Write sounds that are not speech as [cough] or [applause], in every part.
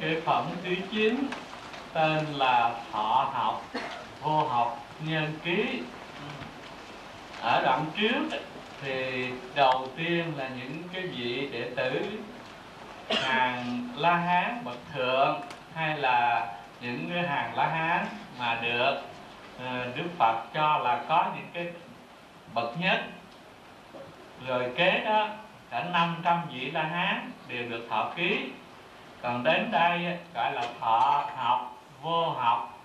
cái phẩm thứ chín tên là thọ học, vô học nhân ký. Ở đoạn trước thì đầu tiên là những cái vị đệ tử hàng la hán bậc thượng, hay là những cái hàng la hán mà được ờ, đức phật cho là có những cái bậc nhất. Rồi kế đó cả 500 vị la hán đều được thọ ký còn đến đây gọi là thọ học, vô học,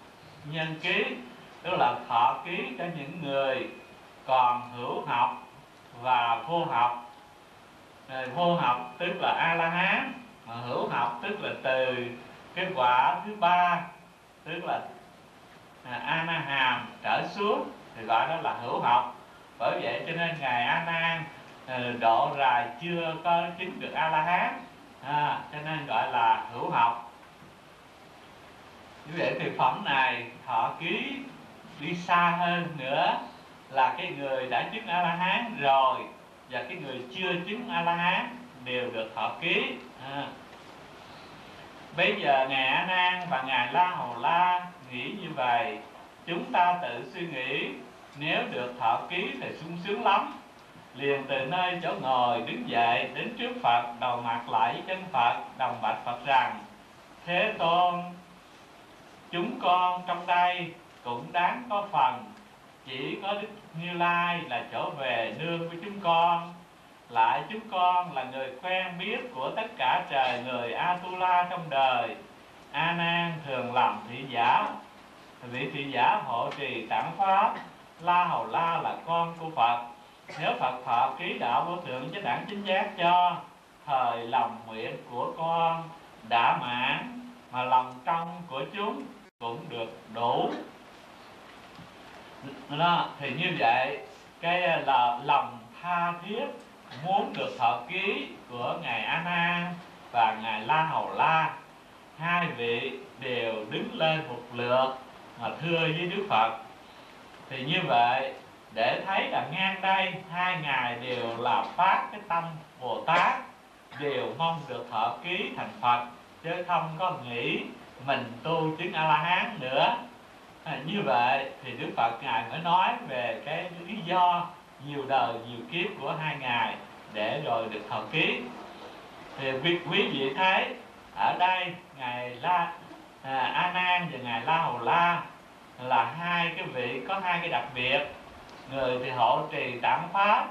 nhân ký, tức là thọ ký cho những người còn hữu học và vô học. Rồi vô học tức là a la hán mà hữu học tức là từ cái quả thứ ba, tức là à, ana a na hàm trở xuống, thì gọi đó là hữu học. Bởi vậy cho nên ngài a nan ừ, độ rài chưa có chứng được a la hán à, cho nên gọi là hữu học. Như vậy thì phẩm này thọ ký đi xa hơn nữa là cái người đã chứng a la hán rồi và cái người chưa chứng a la hán đều được thọ ký. À. bây giờ ngài a nan và ngài la hầu la nghĩ như vậy. Chúng ta tự suy nghĩ nếu được thọ ký thì sung sướng lắm liền từ nơi chỗ ngồi đứng dậy, đến trước phật, đầu mặt lại chân phật, đồng bạch phật rằng, thế tôn, chúng con trong đây cũng đáng có phần. Chỉ có đức như lai là trở về nương với chúng con. Lại chúng con là người quen biết của tất cả trời người atula trong đời. A nan thường làm thị giả. Vị thị giả hộ trì tạng pháp, la hầu la là con của phật nếu phật thọ ký đạo vô thượng chánh đẳng chính giác cho thời lòng nguyện của con đã mãn mà lòng trong của chúng cũng được đủ. Đó, thì như vậy, cái ờ, là lòng tha thiết muốn được thọ ký của ngài a nan và ngài la hầu la, hai vị đều đứng lên một lượt mà thưa với đức phật. Thì như vậy để thấy là ngang đây hai ngài đều là phát cái tâm bồ tát đều mong được thọ ký thành phật. Chứ không có nghĩ mình tu chứng a la hán nữa. À, như vậy thì đức phật ngài mới nói về cái lý do nhiều đời nhiều kiếp của hai ngài để rồi được thọ ký. Thì quý, quý vị thấy ở đây ngài la à, a nan và ngài la hầu la là hai cái vị có hai cái đặc biệt người thì hộ trì tản pháp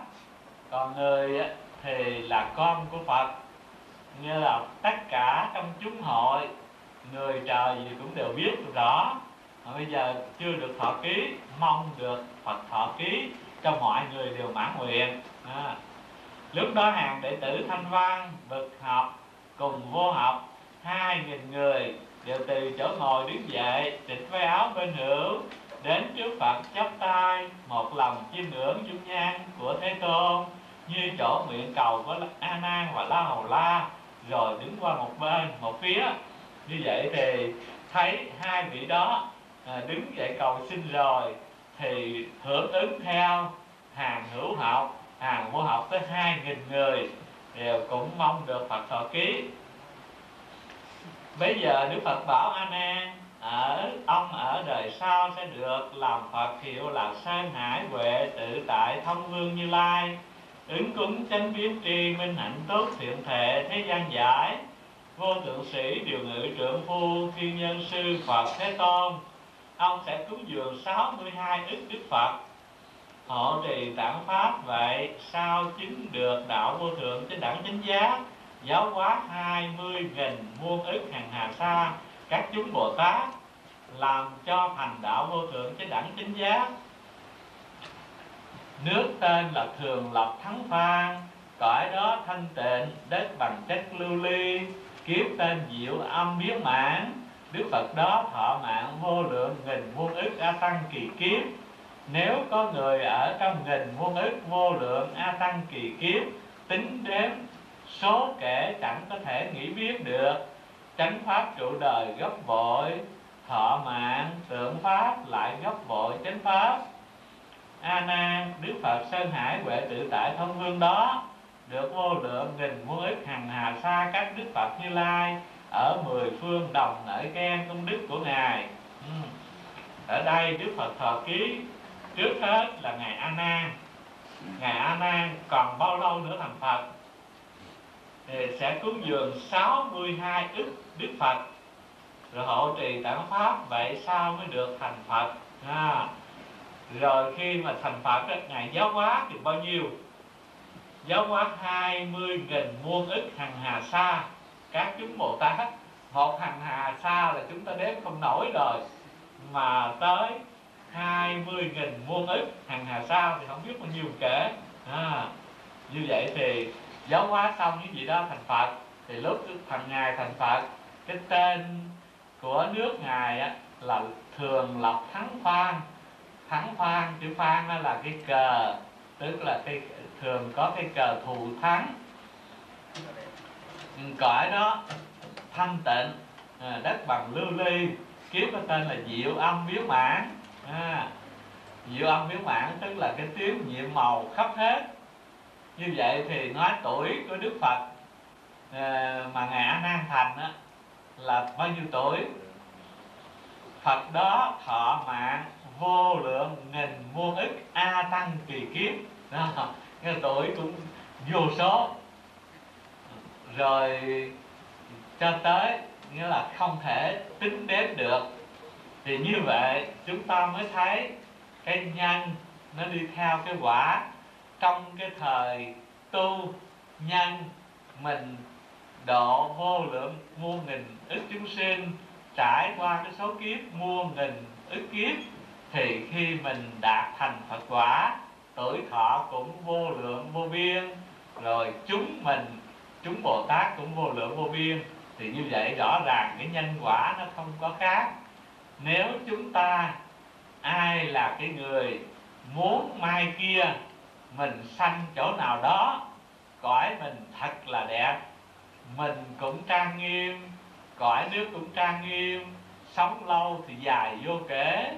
còn người thì là con của phật. Như là tất cả trong chúng hội, người trời gì cũng đều biết rõ mà bây giờ chưa được thọ ký, mong được phật thọ ký cho mọi người đều mãn nguyện. À. lúc đó hàng đệ tử thanh văn, bực học cùng vô học, hai nghìn người đều từ chỗ ngồi đứng dậy trịch vai áo bên hữu đến trước phật chắp tay một lòng chiêm ngưỡng dung nhan của thế tôn như chỗ nguyện cầu của a nan và la hầu la rồi đứng qua một bên một phía. Như vậy thì thấy hai vị đó à, đứng dậy cầu xin rồi thì hưởng ứng theo hàng hữu học hàng vô học tới hai nghìn người đều cũng mong được phật thọ ký. Bây giờ đức phật bảo a nan ở, ông ở đời sau sẽ được làm phật hiệu là sơn hải huệ tự tại thông vương như lai. Ứng cúng chánh biến tri minh hạnh tốt thiện thể thế gian giải. Vô thượng sĩ, điều ngự trưởng phu thiên nhân sư phật thế tôn, ông sẽ cúng dường 62 ức đức phật. Hộ trì tạng pháp vậy, sao chứng được đạo vô thượng trên đẳng chính giác giáo hóa hai mươi nghìn muôn ức hàng hà sa, các chúng bồ tát làm cho thành đạo vô thượng chánh đẳng chánh giác nước tên là thường lập thắng phan, cõi đó thanh tịnh đất bằng chất lưu ly, kiếp tên diệu âm biến mãn. Đức phật đó thọ mạng vô lượng nghìn muôn ức a tăng kỳ kiếp. Nếu có người ở trong nghìn muôn ức vô lượng a tăng kỳ kiếp, tính đếm, số kể chẳng có thể nghĩ biết được. Chánh pháp trụ đời gấp bội thọ mạng, tượng pháp, lại gấp bội chánh pháp. A nan đức phật sơn hải huệ tự tại thông vương đó, được vô lượng nghìn muôn ức hằng hà xa các đức phật như lai ở mười phương đồng nở khen công đức của ngài. Ừ. Ở đây đức phật thọ ký, trước hết là ngài a nan ngài a nan còn bao lâu nữa thành phật? Thì sẽ cúng dường 62 ức đức phật rồi hộ trì tạng pháp vậy sao mới được thành phật? À, rồi khi mà thành phật đó, ngài giáo hóa thì bao nhiêu? Giáo hóa hai mươi nghìn muôn ức hằng hà sa. Các chúng bồ tát một hằng hà sa là chúng ta đếm không nổi rồi. Mà tới hai mươi nghìn muôn ức hằng hà sa thì không biết bao nhiêu kể. À, như vậy thì giáo hóa xong những gì đó thành phật thì lúc thành ngài thành phật cái tên của nước ngài á, là thường lọc thắng phan thắng phan chữ phan đó là cái cờ tức là cái thường có cái cờ thù thắng. Ừ, cõi đó thanh tịnh à, đất bằng lưu ly kiếp có tên là diệu âm miếu mãn. À, diệu âm miếu mãn tức là cái tiếng nhiệm màu khắp hết. Như vậy thì nói tuổi của đức phật à, mà ngài a nan thành á, là bao nhiêu tuổi? Phật đó, thọ mạng vô lượng nghìn muôn ức a tăng kỳ kiếp. Đó cái tuổi cũng vô số. Rồi cho tới, nghĩa là không thể tính đếm được. Thì như vậy, chúng ta mới thấy cái nhân nó đi theo cái quả. Trong cái thời tu nhân mình độ vô lượng muôn nghìn ức chúng sinh, trải qua cái số kiếp muôn nghìn ức kiếp, thì khi mình đạt thành Phật quả, tuổi thọ cũng vô lượng, vô biên. Rồi chúng mình, chúng Bồ Tát cũng vô lượng, vô biên. Thì như vậy rõ ràng cái nhân quả nó không có khác. Nếu chúng ta, ai là cái người muốn mai kia, mình sanh chỗ nào đó, cõi mình thật là đẹp mình cũng trang nghiêm, cõi nước cũng trang nghiêm, sống lâu thì dài vô kể.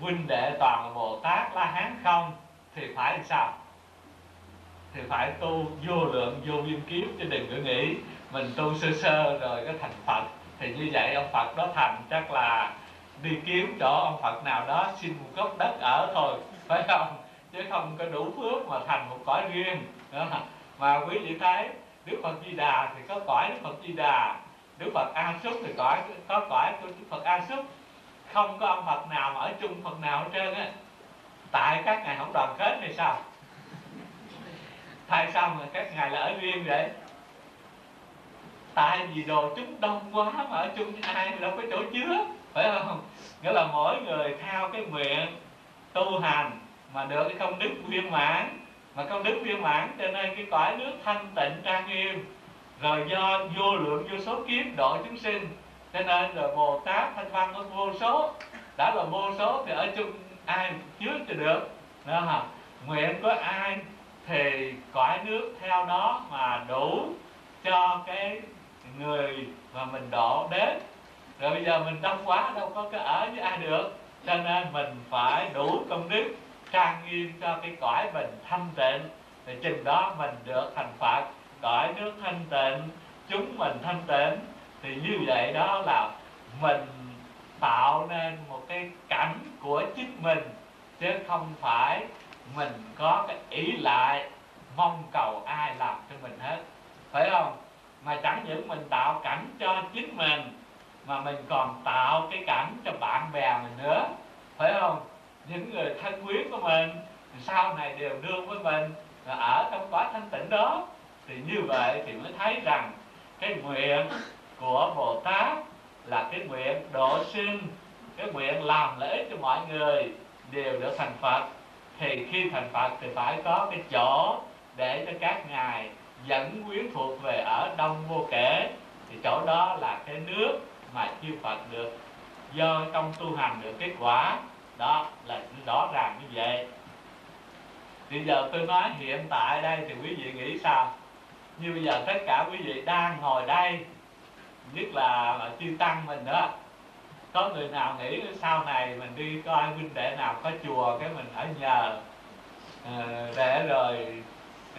Huynh đệ toàn bồ tát la hán không? Thì phải làm sao? Thì phải tu vô lượng, vô biên kiếp chứ đừng có nghĩ mình tu sơ sơ rồi có thành phật. Thì như vậy ông phật đó thành chắc là đi kiếm chỗ ông phật nào đó xin một gốc đất ở thôi, phải không? Chứ không có đủ phước mà thành một cõi riêng. Đó. mà quý vị thấy đức phật di đà thì có cõi đức phật di đà, đức phật a súc thì cõi, có cõi của đức phật a súc không có ông phật nào mà ở chung phật nào hết trơn á. Tại các ngài không đoàn kết hay sao? Tại sao mà các ngài là ở riêng vậy? Tại vì đồ chúng đông quá mà ở chung với ai đâu có chỗ chứa, phải không? Nghĩa là mỗi người theo cái nguyện tu hành mà được cái công đức viên mãn mà công đức viên mãn, cho nên cái cõi nước thanh tịnh trang nghiêm, rồi do vô lượng, vô số kiếp độ chúng sinh. Cho nên là bồ tát thanh văn có vô số, đã là vô số thì ở chung ai trước thì được. Đó hả? Nguyện có ai thì cõi nước theo đó mà đủ cho cái người mà mình độ đến. Rồi bây giờ mình đông quá, đâu có cái ở với ai được. Cho nên mình phải đủ công đức trang nghiêm cho cái cõi mình thanh tịnh, thì chừng đó mình được thành phật. Cõi nước thanh tịnh, chúng mình thanh tịnh, thì như vậy đó là mình tạo nên một cái cảnh của chính mình, chứ không phải mình có cái ý lại, mong cầu ai làm cho mình hết. Phải không? Mà chẳng những mình tạo cảnh cho chính mình, mà mình còn tạo cái cảnh cho bạn bè mình nữa. Phải không? Những người thân quyến của mình sau này đều đương với mình ở trong quá thanh tịnh đó. Thì như vậy thì mới thấy rằng cái nguyện của bồ tát là cái nguyện độ sinh, cái nguyện làm lợi ích cho mọi người đều được thành phật. Thì khi thành phật thì phải có cái chỗ để cho các ngài dẫn quyến thuộc về ở đông vô kể. Thì chỗ đó là cái nước mà chư phật được do trong tu hành được kết quả đó là rõ ràng như vậy. Bây giờ tôi nói hiện tại đây thì quý vị nghĩ sao? Như bây giờ tất cả quý vị đang ngồi đây, nhất là chư tăng mình đó, có người nào nghĩ sau này mình đi coi huynh đệ nào có chùa cái mình ở nhờ ờ, để rồi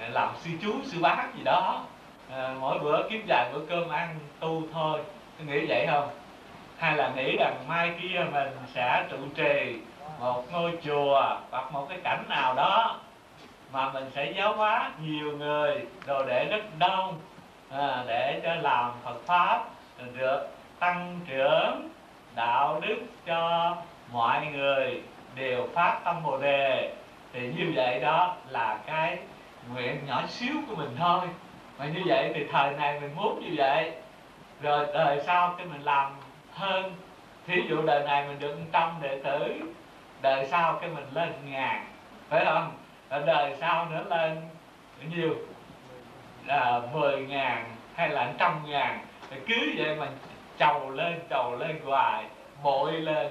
ờ, làm sư chú, sư bác gì đó. Ờ, mỗi bữa kiếm vài bữa cơm ăn tu thôi. Nghĩ vậy không? Hay là nghĩ rằng mai kia mình sẽ trụ trì một ngôi chùa hoặc một cái cảnh nào đó mà mình sẽ giáo hóa nhiều người đồ để rất đông à, để cho làm Phật pháp được tăng trưởng đạo đức cho mọi người đều phát tâm bồ đề. Thì như vậy đó là cái nguyện nhỏ xíu của mình thôi. Mà như vậy thì thời này mình muốn như vậy. Rồi đời sau thì mình làm hơn thí dụ đời này mình được trăm đệ tử đời sau cái mình lên ngàn. Phải không? Đời sau nữa lên bao nhiêu là mười ngàn hay là trăm ngàn. Thì cứ vậy mà trầu lên trầu lên hoài bội lên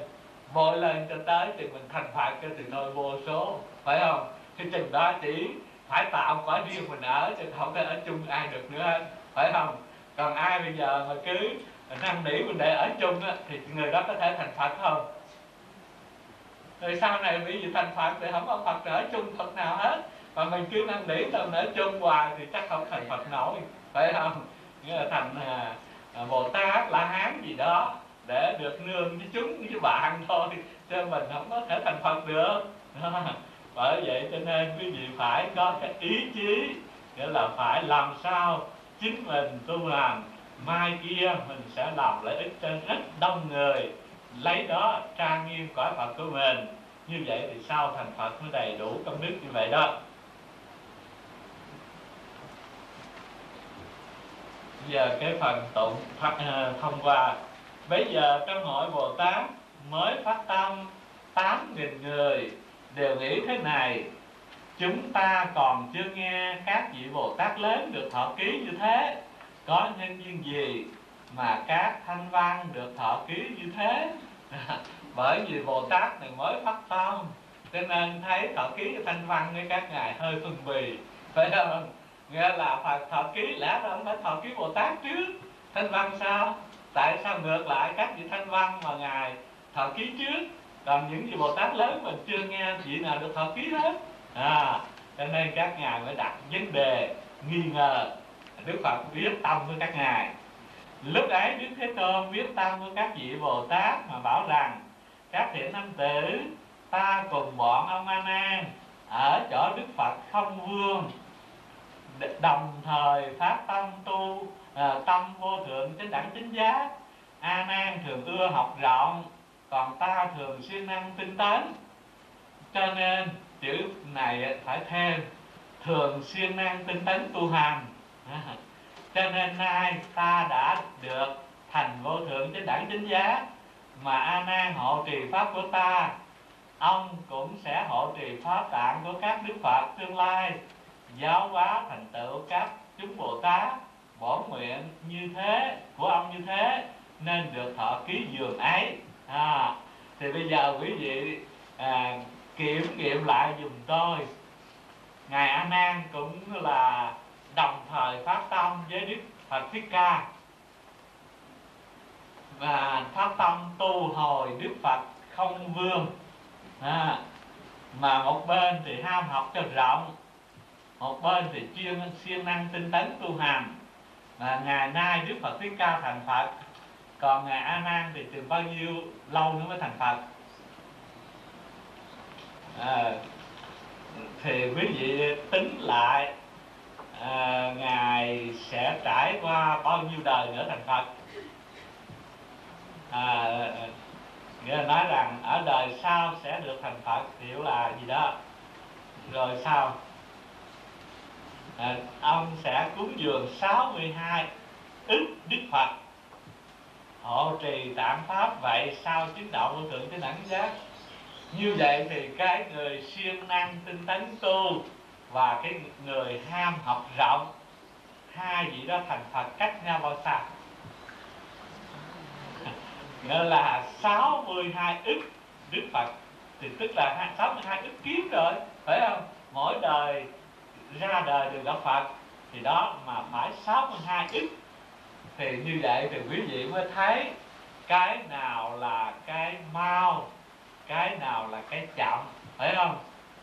bội lên cho tới thì mình thành phạt cho từ nơi vô số. Phải không? Thì chừng đó chỉ phải tạo quả riêng mình ở chứ không thể ở chung ai được nữa. Phải không? Còn ai bây giờ mà cứ năn nỉ mình để ở chung á, thì người đó có thể thành phật không? Rồi sau này bị gì thành phật thì không có phật nở chung phật nào hết. Mà mình cứ năn nỉ tâm nở chung hoài thì chắc không thành phật nổi. Phải không? Nghĩa là thành à, à, bồ tát la hán gì đó để được nương với chúng với bạn thôi. Cho mình không có thể thành phật được. [laughs] Bởi vậy cho nên quý vị phải có cái ý chí nghĩa là phải làm sao chính mình tu làm mai kia mình sẽ làm lợi ích cho rất đông người lấy đó trang nghiêm cõi phật của mình. Như vậy thì sau thành phật mới đầy đủ công đức như vậy đó. Giờ cái phần tụng phát, ờ, thông qua. Bây giờ trong hội bồ tát mới phát tâm tám nghìn người đều nghĩ thế này. Chúng ta còn chưa nghe các vị bồ tát lớn được thọ ký như thế. Có nhân duyên gì mà các thanh văn được thọ ký như thế? [laughs] bởi vì bồ tát này mới phát tâm, cho nên thấy thọ ký cái thanh văn với các ngài hơi phân bì. Phải không? Nghĩa là phật thọ ký lẽ ra không phải thọ ký bồ tát trước thanh văn sao? Tại sao ngược lại các vị thanh văn mà ngài thọ ký trước? Còn những vị bồ tát lớn mình chưa nghe, vị nào được thọ ký hết? À cho nên các ngài mới đặt vấn đề nghi ngờ đức phật biết tâm với các ngài lúc ấy đức thế tôn viết tâm của các vị bồ tát mà bảo rằng các thiện nam tử ta cùng bọn ông a nan ở chỗ đức phật không vương đồng thời phát tâm tu à, tâm vô thượng trên đẳng chính giác. A nan thường ưa học rộng còn ta thường siêng năng tinh tấn. Cho nên chữ này phải thêm thường siêng năng tinh tấn tu hành. [laughs] cho nên nay ta đã được thành vô thượng chánh đẳng chính giá. Mà a nan hộ trì pháp của ta ông cũng sẽ hộ trì pháp tạng của các đức phật tương lai. Giáo hóa thành tựu các chúng bồ tát bổn nguyện như thế của ông như thế nên được thọ ký giường ấy. À, thì bây giờ quý vị à, kiểm nghiệm lại dùm tôi. Ngài a nan cũng là đồng thời phát tâm với đức phật thích ca. Và phát tâm tu hồi đức phật không vương. À, mà một bên thì ham học cho rộng một bên thì chuyên siêng năng tinh tấn tu hành. Mà ngày nay đức phật thích ca thành phật còn ngài a nan thì từ bao nhiêu lâu nữa mới thành phật? À, thì quý vị tính lại à, ngài sẽ trải qua bao nhiêu đời nữa thành phật? À, nghĩa là nói rằng ở đời sau sẽ được thành phật hiểu là gì đó. Rồi sao à, ông sẽ cúng dường 62 ức đức phật. Hộ trì tạm pháp vậy sao chứng đạo vô thượng chánh đẳng giác? Như vậy thì cái người siêng năng tinh tấn tu và cái người ham học rộng hai vị đó thành phật cách nhau bao xa nó là 62 ức đức phật. Thì tức là 62 ức kiếp rồi, phải không? Mỗi đời ra đời được gặp phật. Thì đó mà phải 62 ức. Thì như vậy thì quý vị mới thấy cái nào là cái mau, cái nào là cái chậm, phải không?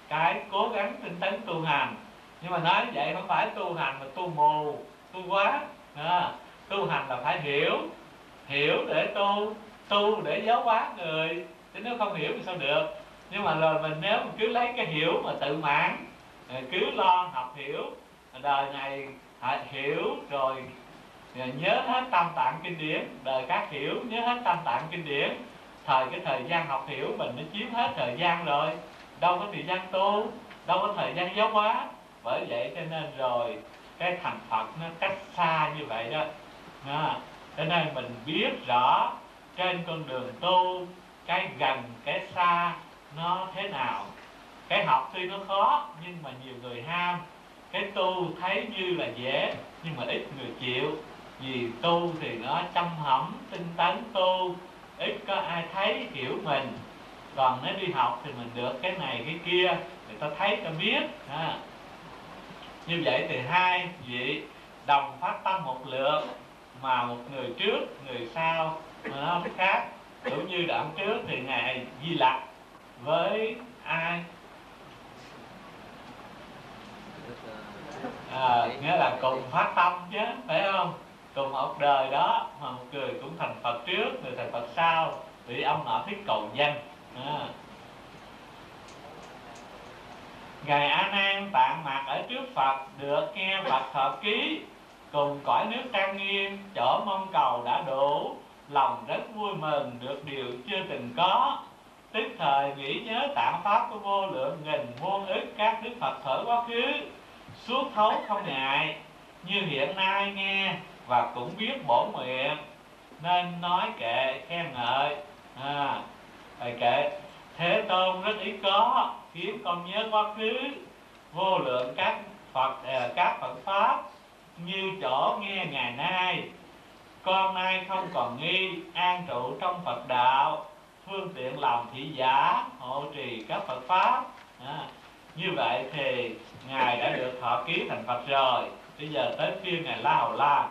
Cái cố gắng tinh tấn tu hành. Nhưng mà nói vậy không phải tu hành mà tu mù tu quá. À, tu hành là phải hiểu hiểu để tu tu để giáo hóa người. Chứ nếu không hiểu thì sao được? Nhưng mà rồi mình nếu mình cứ lấy cái hiểu mà tự mãn cứ lo học hiểu đời này hiểu rồi nhớ hết tam tạng kinh điển đời khác hiểu nhớ hết tam tạng kinh điển. Thời cái thời gian học hiểu mình nó chiếm hết thời gian rồi đâu có thời gian tu đâu có thời gian giáo hóa. Bởi vậy cho nên rồi cái thành phật nó cách xa như vậy đó. À, cho nên mình biết rõ trên con đường tu cái gần cái xa nó thế nào. Cái học tuy nó khó nhưng mà nhiều người ham. Cái tu thấy như là dễ nhưng mà ít người chịu. Vì tu thì nó chăm hẩm tinh tấn tu. Ít có ai thấy hiểu mình còn nếu đi học thì mình được cái này cái kia người ta thấy ta biết. Ha. Như vậy thì hai vị đồng phát tâm một lượt mà một người trước người sau nó khác. Cũng như đoạn trước thì ngài di lặc với ai? À, nghĩa là cùng phát tâm chứ phải không? Cùng một đời đó mà một người cũng thành phật trước người thành phật sau thì ông nọ thích cầu danh à. ngài a nan tạng mạc ở trước phật được nghe phật thọ ký cùng cõi nước trang nghiêm chỗ mong cầu đã đủ lòng rất vui mừng được điều chưa từng có. Tức thời nghĩ nhớ tạng pháp của vô lượng nghìn muôn ức các đức phật thở quá khứ suốt thấu không ngại như hiện nay nghe và cũng biết bổ nguyện nên nói kệ khen ngợi. À, thầy kệ thế tôn rất ít có khiến con nhớ quá khứ. Vô lượng các phật à, các phật pháp như chỗ nghe ngày nay. Con nay không còn nghi an trụ trong phật đạo. Phương tiện lòng thị giả hộ trì các phật pháp. À, như vậy thì ngài đã được thọ ký thành phật rồi. Bây giờ tới phiên ngài la hầu la.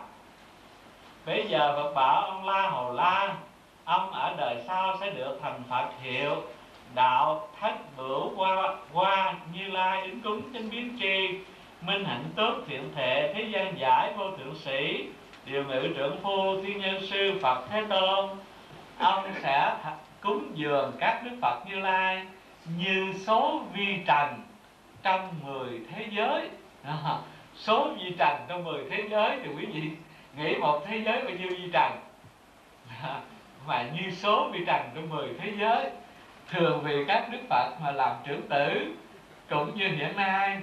Bây giờ phật bảo ông la hầu la ông ở đời sau sẽ được thành phật hiệu đạo thất bửu qua qua như lai ứng cúng chánh biến tri minh hạnh tốt thiện thệ thế gian giải vô thượng sĩ điều ngự trưởng phu thiên nhân sư phật thế tôn. Ông sẽ cúng dường các đức phật như lai như số vi trần trong mười thế giới. À, [laughs] số vi trần trong mười thế giới thì quý vị nghĩ một thế giới bao nhiêu vi trần? à, [laughs] mà như số vi trần trong mười thế giới, thường vì các đức phật mà làm trưởng tử. Cũng như hiện nay,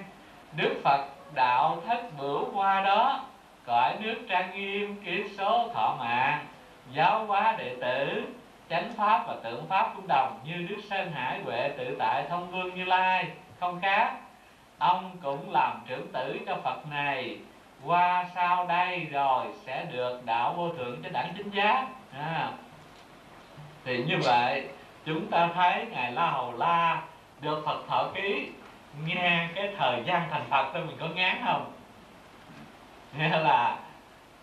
đức phật đạo thất bửu qua đó, cõi nước trang nghiêm kiến số thọ mạng, giáo hóa đệ tử, chánh pháp và tượng pháp cũng đồng như đức sơn hải huệ tự tại thông vương như lai. Không khác, ông cũng làm trưởng tử cho phật này. Qua sau đây rồi sẽ được đạo vô thượng cho đẳng chính giác. À thì như vậy chúng ta thấy ngài la hầu la được phật thọ ký nghe cái thời gian thành phật thôi mình có ngán không? Nghĩa là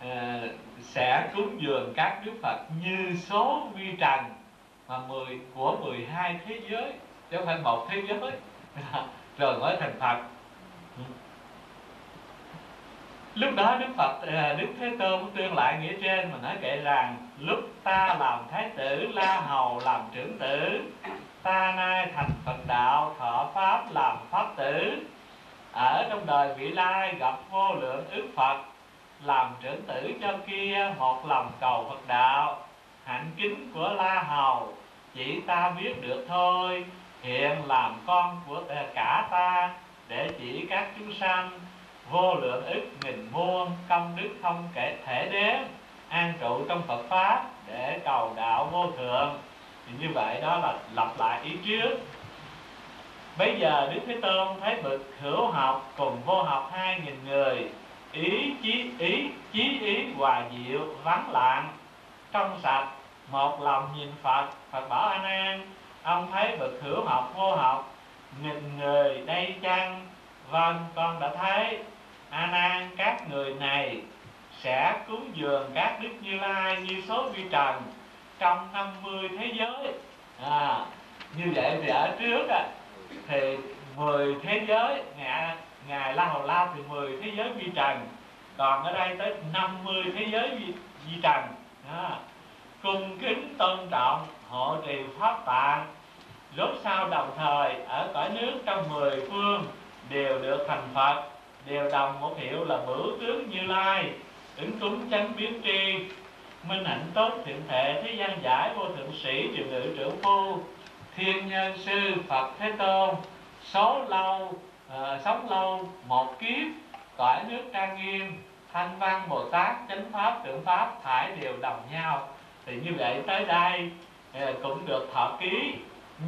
uh, sẽ cúng dường các đức phật như số vi trần mà mười của 12 thế giới chứ không phải một thế giới. [laughs] Rồi mới thành phật. Lúc đó đức phật ờ, đức thế tôn tuyên lại nghĩa trên mà nói kệ rằng lúc ta làm thái tử la hầu làm trưởng tử, ta nay thành phật đạo, thọ pháp làm pháp tử. Ở trong đời vị lai gặp vô lượng ước phật, làm trưởng tử cho kia một lòng cầu phật đạo. Hạnh kính của la hầu chỉ ta biết được thôi, hiện làm con của cả ta, để chỉ các chúng sanh vô lượng ức nghìn muôn công đức không kể thể đếm an trụ trong Phật pháp để cầu đạo vô thượng. Thì như vậy đó là lặp lại ý trước. Bây giờ Đức Thế Tôn thấy bậc hữu học cùng vô học hai nghìn người, ý chí ý chí ý hòa diệu, vắng lặng. Trong sạch, một lòng nhìn Phật Phật bảo an an, ông thấy bậc hữu học vô học, nghìn người đây chăng? Vâng con đã thấy. An an, các người này sẽ cúng dường các đức như lai như số vi trần trong 50 thế giới. À, như vậy thì ở trước à, thì 10 thế giới ngài, ngài la hầu la thì 10 thế giới vi trần còn ở đây tới 50 thế giới vi, vi trần. À, cung kính tôn trọng hộ trì pháp tạng rốt sau đồng thời ở cõi nước trong mười phương đều được thành phật đều đồng một hiệu là bửu tướng như lai ứng cúng chánh biến tri minh hạnh tốt thiện thể thế gian giải vô thượng sĩ triệu ngự trưởng phu thiên nhân sư phật thế tôn số lâu uh, sống lâu một kiếp cõi nước trang nghiêm thanh văn bồ tát chánh pháp tượng pháp thải đều đồng nhau. Thì như vậy tới đây uh, cũng được thọ ký.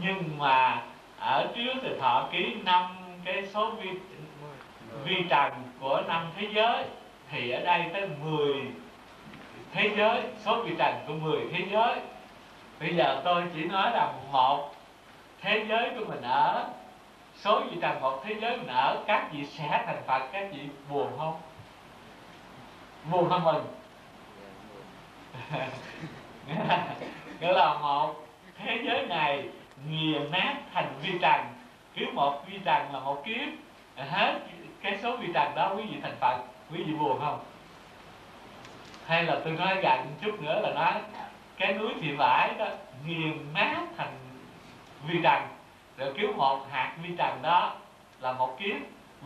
Nhưng mà ở trước thì thọ ký năm cái số vi vi trần của năm thế giới thì ở đây tới 10 thế giới, số vi trần của 10 thế giới. Bây giờ tôi chỉ nói là một thế giới của mình ở, số vi trần một thế giới mình ở, các vị sẽ thành phật, các vị buồn không? Buồn không mình. [laughs] Nghĩa là một thế giới này nghiền nát thành vi trần cứ một vi trần là một kiếp. Hết cái số vi trần đó quý vị thành phật quý vị buồn không? Hay là tôi nói gần chút nữa là nói cái núi thị vải đó nghiền nát thành vi trần. Rồi cứu một hạt vi trần đó là một kiếp.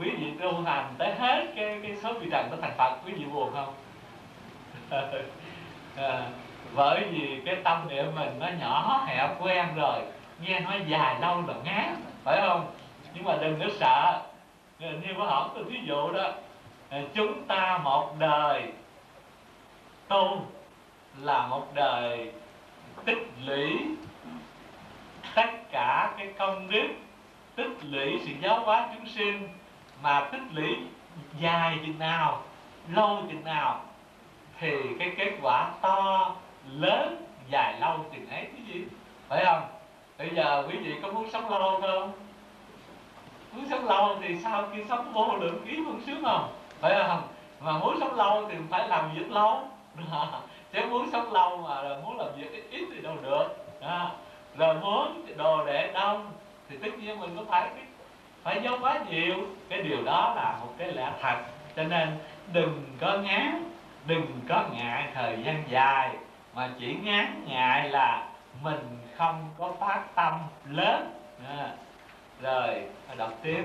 Quý vị tu hành tới hết cái cái số vi trần đó thành phật quý vị buồn không? [laughs] À, bởi vì cái tâm niệm mình nó nhỏ hẹp quen rồi nghe nói dài lâu là ngán phải không? Nhưng mà đừng có sợ. Như có hỏi tôi ví dụ đó chúng ta một đời tu là một đời tích lũy tất cả cái công đức, tích lũy sự giáo hóa chúng sinh mà tích lũy dài chừng nào, lâu chừng nào thì cái kết quả to, lớn, dài lâu chừng ấy cái gì phải không? Bây giờ quý vị có muốn sống lâu không? Muốn sống lâu thì sao khi sống vô lượng ký phương sướng không? Phải không? Mà muốn sống lâu thì phải làm việc lâu. [laughs] Chứ muốn sống lâu mà là muốn làm việc ít, ít thì đâu được. Đó. rồi muốn đồ đệ đông thì tất nhiên mình có phải phải giáo quá nhiều. Cái điều đó là một cái lẽ thật. Cho nên đừng có ngán đừng có ngại thời gian dài. Mà chỉ ngán ngại là mình không có phát tâm lớn. À, rồi đọc tiếp.